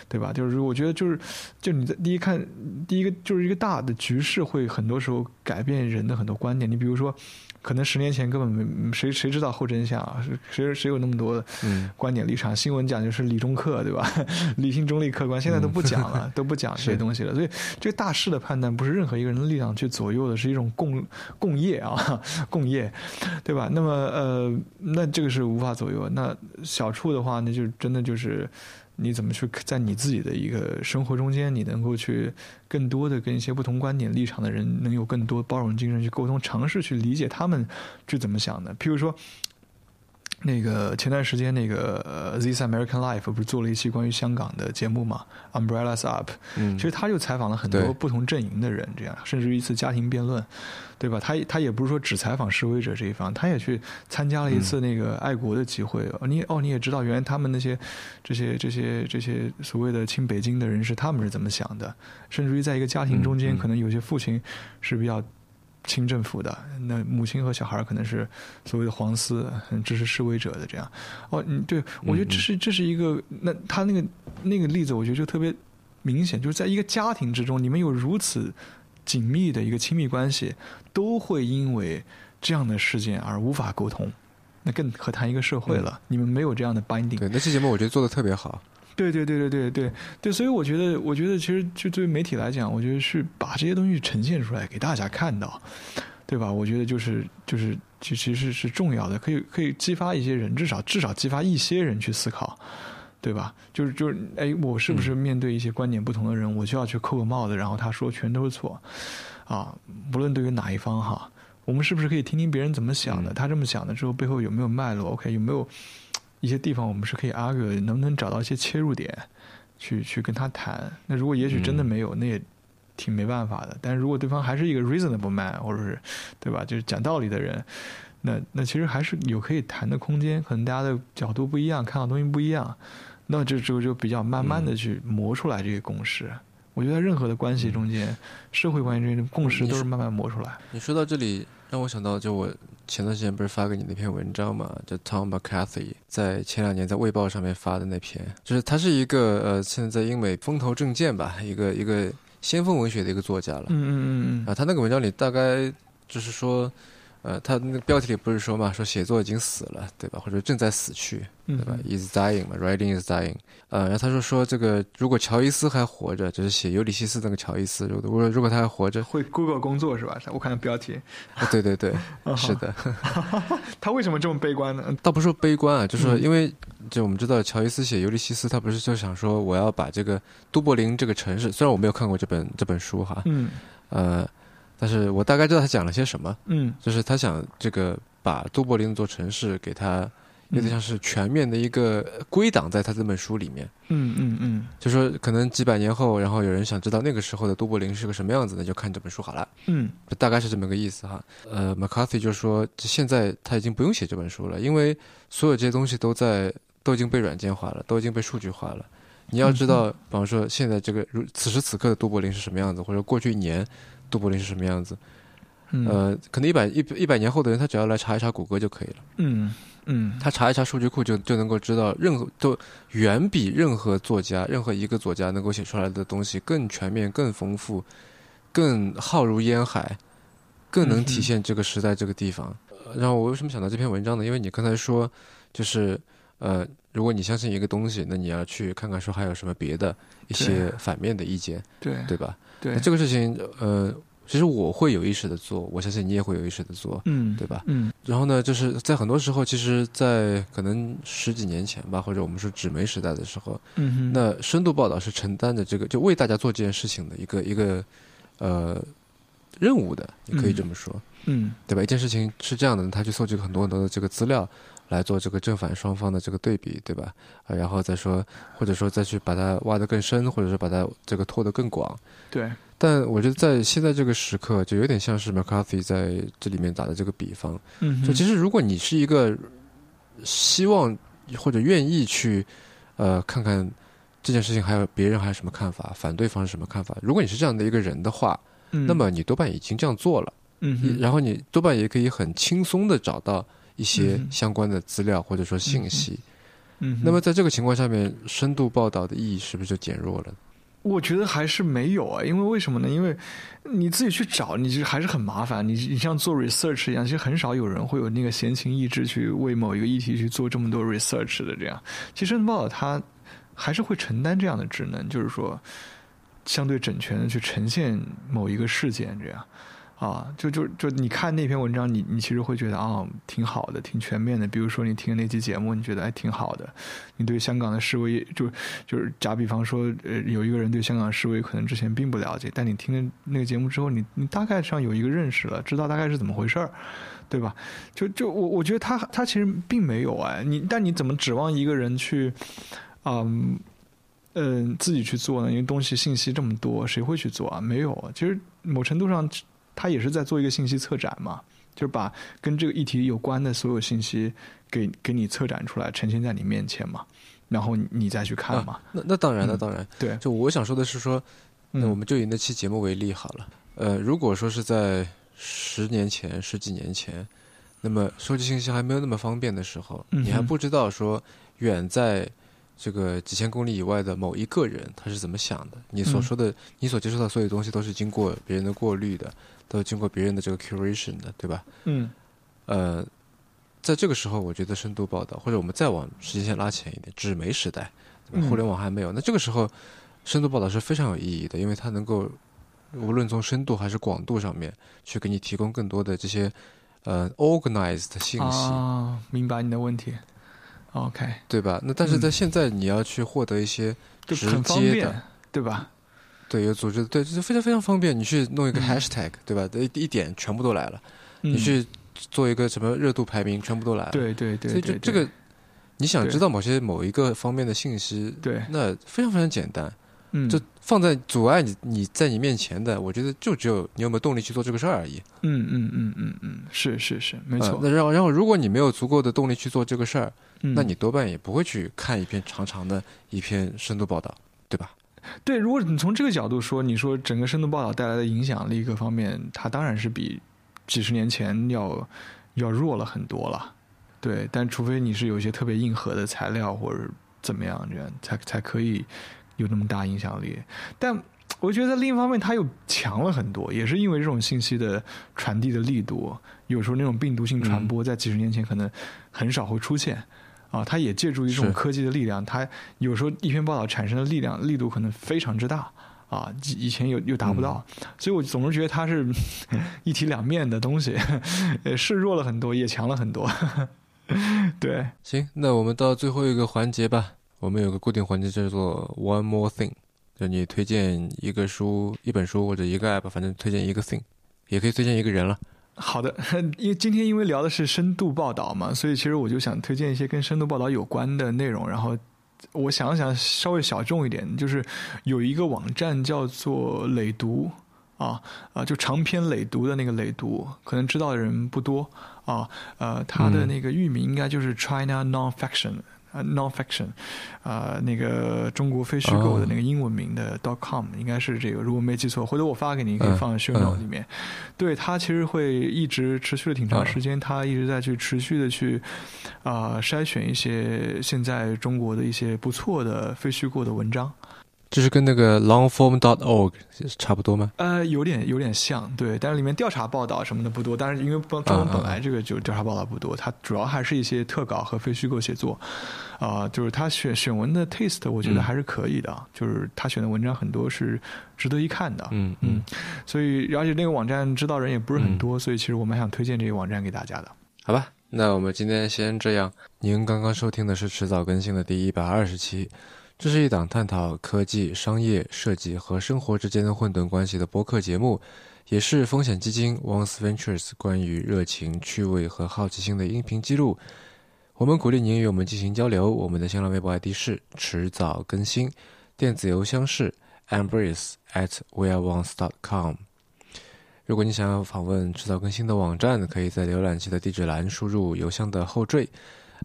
对吧？就是我觉得就是，就你在第一看，第一个就是一个大的局势会很多时候改变人的很多观点。你比如说。可能十年前根本没谁谁知道后真相啊？谁谁有那么多的观点立场？新闻讲就是理中客，对吧？理性中立客观，现在都不讲了，都不讲 这些东西了。所以这个大势的判断不是任何一个人的力量去左右的，是一种共共业啊，共业，对吧？那么呃，那这个是无法左右。那小处的话，那就真的就是。你怎么去在你自己的一个生活中间，你能够去更多的跟一些不同观点立场的人，能有更多包容精神去沟通，尝试去理解他们是怎么想的？譬如说。那个前段时间，那个《This American Life》不是做了一期关于香港的节目嘛，《Umbrellas Up》。嗯，其实他就采访了很多不同阵营的人，这样，甚至于一次家庭辩论，对吧？他他也不是说只采访示威者这一方，他也去参加了一次那个爱国的集会。你哦，你也知道，原来他们那些这些这些这些所谓的亲北京的人士，他们是怎么想的？甚至于在一个家庭中间，可能有些父亲是比较。清政府的那母亲和小孩可能是所谓的黄丝，支持示威者的这样。哦，嗯，对，我觉得这是这是一个那他那个那个例子，我觉得就特别明显，就是在一个家庭之中，你们有如此紧密的一个亲密关系，都会因为这样的事件而无法沟通，那更何谈一个社会了？你们没有这样的 binding。对，那期节目我觉得做的特别好。对对对对对对对，所以我觉得，我觉得其实就对于媒体来讲，我觉得是把这些东西呈现出来给大家看到，对吧？我觉得就是就是其其实是重要的，可以可以激发一些人，至少至少激发一些人去思考，对吧？就是就是，哎，我是不是面对一些观点不同的人，我就要去扣个帽子，然后他说全都是错啊？不论对于哪一方哈，我们是不是可以听听别人怎么想的？他这么想的之后，背后有没有脉络？OK，有没有？一些地方我们是可以 argue，能不能找到一些切入点，去去跟他谈？那如果也许真的没有，那也挺没办法的。但是如果对方还是一个 reasonable man，或者是对吧，就是讲道理的人，那那其实还是有可以谈的空间。可能大家的角度不一样，看到东西不一样，那这之后就比较慢慢的去磨出来这个共识。我觉得任何的关系中间，社会关系中间共识都是慢慢磨出来。你说到这里。让我想到，就我前段时间不是发给你那篇文章嘛？就 Tom McCarthy 在前两年在《卫报》上面发的那篇，就是他是一个呃，现在在英美风头正劲吧，一个一个先锋文学的一个作家了。嗯嗯嗯嗯。啊，他那个文章里大概就是说，呃，他那个标题里不是说嘛，说写作已经死了，对吧？或者正在死去，对吧？Is dying 嘛，writing is dying。呃，然后他说说这个，如果乔伊斯还活着，就是写《尤里西斯》那个乔伊斯，如果如果他还活着，会 Google 工作是吧？我看标题。对对对，是的。他为什么这么悲观呢？倒不是说悲观啊，就是因为就我们知道，乔伊斯写《尤里西斯》，他不是就想说，我要把这个都柏林这个城市，虽然我没有看过这本这本书哈，嗯，呃。但是我大概知道他讲了些什么，嗯，就是他想这个把都柏林那座城市给他有点像是全面的一个归档在他这本书里面，嗯嗯嗯，就说可能几百年后，然后有人想知道那个时候的都柏林是个什么样子，那就看这本书好了，嗯，大概是这么个意思哈。呃，McCarthy 就说现在他已经不用写这本书了，因为所有这些东西都在都已经被软件化了，都已经被数据化了。你要知道，比方说现在这个如此时此刻的都柏林是什么样子，或者过去一年。杜柏林是什么样子？呃，可能一百一一百年后的人，他只要来查一查谷歌就可以了。嗯嗯，他查一查数据库就就能够知道，任何都远比任何作家、任何一个作家能够写出来的东西更全面、更丰富、更浩如烟海，更能体现这个时代这个地方。然后我为什么想到这篇文章呢？因为你刚才说，就是呃，如果你相信一个东西，那你要去看看说还有什么别的一些反面的意见，对对吧？对这个事情，呃，其实我会有意识的做，我相信你也会有意识的做，嗯，对吧？嗯，然后呢，就是在很多时候，其实，在可能十几年前吧，或者我们说纸媒时代的时候，嗯那深度报道是承担着这个，就为大家做这件事情的一个一个呃任务的，你可以这么说，嗯，对吧？一件事情是这样的，他去搜集很多很多的这个资料。来做这个正反双方的这个对比，对吧？啊，然后再说，或者说再去把它挖得更深，或者是把它这个拓得更广。对。但我觉得在现在这个时刻，就有点像是 McCarthy 在这里面打的这个比方。嗯。就其实，如果你是一个希望或者愿意去呃看看这件事情，还有别人还有什么看法，反对方是什么看法？如果你是这样的一个人的话，那么你多半已经这样做了。嗯。然后你多半也可以很轻松的找到。一些相关的资料或者说信息，嗯，那么在这个情况下面，深度报道的意义是不是就减弱了？我觉得还是没有啊，因为为什么呢？因为你自己去找，你就还是很麻烦。你你像做 research 一样，其实很少有人会有那个闲情逸致去为某一个议题去做这么多 research 的。这样，其实深度报道它还是会承担这样的职能，就是说相对整全的去呈现某一个事件，这样。啊，就就就你看那篇文章，你你其实会觉得啊，挺好的，挺全面的。比如说你听那期节目，你觉得还挺好的。你对香港的示威，就就是假比方说，呃，有一个人对香港示威可能之前并不了解，但你听了那个节目之后，你你大概上有一个认识了，知道大概是怎么回事儿，对吧？就就我我觉得他他其实并没有哎，你但你怎么指望一个人去，嗯嗯自己去做呢？因为东西信息这么多，谁会去做啊？没有，其实某程度上。他也是在做一个信息策展嘛，就是把跟这个议题有关的所有信息给给你策展出来，呈现在你面前嘛，然后你再去看嘛。那那当然，那当然，对。就我想说的是说，那我们就以那期节目为例好了。呃，如果说是在十年前、十几年前，那么收集信息还没有那么方便的时候，你还不知道说远在。这个几千公里以外的某一个人，他是怎么想的？你所说的，你所接触到所有东西，都是经过别人的过滤的，都经过别人的这个 curation 的，对吧？嗯。呃，在这个时候，我觉得深度报道，或者我们再往时间线拉前一点，纸媒时代，互联网还没有，那这个时候，深度报道是非常有意义的，因为它能够无论从深度还是广度上面，去给你提供更多的这些呃 organized 信息。啊，明白你的问题。OK，对吧？那但是在现在，你要去获得一些直接的，对吧？对，有组织，对，就是非常非常方便。你去弄一个 Hashtag，对吧？一一点全部都来了。你去做一个什么热度排名，全部都来了。对对对。所以就这个，你想知道某些某一个方面的信息，对，那非常非常简单。嗯，就放在阻碍你你在你面前的，我觉得就只有你有没有动力去做这个事儿而已。嗯嗯嗯嗯嗯，是是是，没错。那然后然后，如果你没有足够的动力去做这个事儿，那你多半也不会去看一篇长长的一篇深度报道，对吧？对，如果你从这个角度说，你说整个深度报道带来的影响力各方面，它当然是比几十年前要要弱了很多了。对，但除非你是有一些特别硬核的材料或者怎么样，这样才才可以。有那么大影响力，但我觉得另一方面它又强了很多，也是因为这种信息的传递的力度，有时候那种病毒性传播在几十年前可能很少会出现。啊，它也借助于这种科技的力量，它有时候一篇报道产生的力量力度可能非常之大。啊，以前又又达不到，所以我总是觉得它是 一体两面的东西，是弱了很多，也强了很多。对，行，那我们到最后一个环节吧。我们有个固定环节叫做 One More Thing，就你推荐一个书、一本书或者一个 app，反正推荐一个 thing，也可以推荐一个人了。好的，因为今天因为聊的是深度报道嘛，所以其实我就想推荐一些跟深度报道有关的内容，然后。我想了想，稍微小众一点，就是有一个网站叫做“累读”，啊啊，就长篇累读的那个“累读”，可能知道的人不多啊。呃，它的那个域名应该就是 “China Nonfiction”。呃，nonfiction，啊，那个中国非虚构的那个英文名的 dot com 应该是这个，如果没记错，回头我发给你，可以放在 show note 里面。对，它其实会一直持续了挺长时间，它一直在去持续的去啊筛选一些现在中国的一些不错的非虚构的文章。这是跟那个 longform.org 差不多吗？呃，有点有点像，对，但是里面调查报道什么的不多。但是因为专文本来这个就调查报道不多，它主要还是一些特稿和非虚构写作。啊，就是他选选文的 taste，我觉得还是可以的。就是他选的文章很多是值得一看的。嗯嗯，所以而且那个网站知道人也不是很多，所以其实我蛮想推荐这个网站给大家的。好吧，那我们今天先这样。您刚刚收听的是迟早更新的第一百二十期。这是一档探讨科技、商业、设计和生活之间的混沌关系的播客节目，也是风险基金 Once Ventures 关于热情、趣味和好奇心的音频记录。我们鼓励您与我们进行交流。我们的新浪微博 ID 是迟早更新，电子邮箱是 embrace at weareones.com。如果你想要访问迟早更新的网站，可以在浏览器的地址栏输入邮箱的后缀。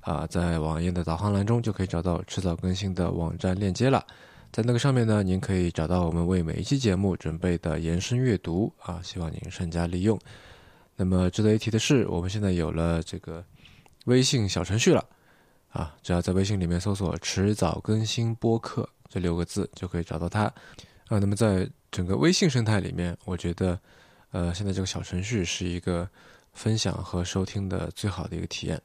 啊，在网页的导航栏中就可以找到迟早更新的网站链接了。在那个上面呢，您可以找到我们为每一期节目准备的延伸阅读啊，希望您善加利用。那么值得一提的是，我们现在有了这个微信小程序了啊，只要在微信里面搜索“迟早更新播客”这六个字就可以找到它啊。那么在整个微信生态里面，我觉得呃，现在这个小程序是一个分享和收听的最好的一个体验。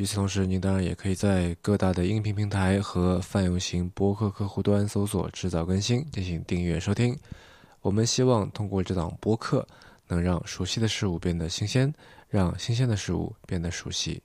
与此同时，您当然也可以在各大的音频平台和泛用型播客客户端搜索“制造更新”进行订阅收听。我们希望通过这档播客，能让熟悉的事物变得新鲜，让新鲜的事物变得熟悉。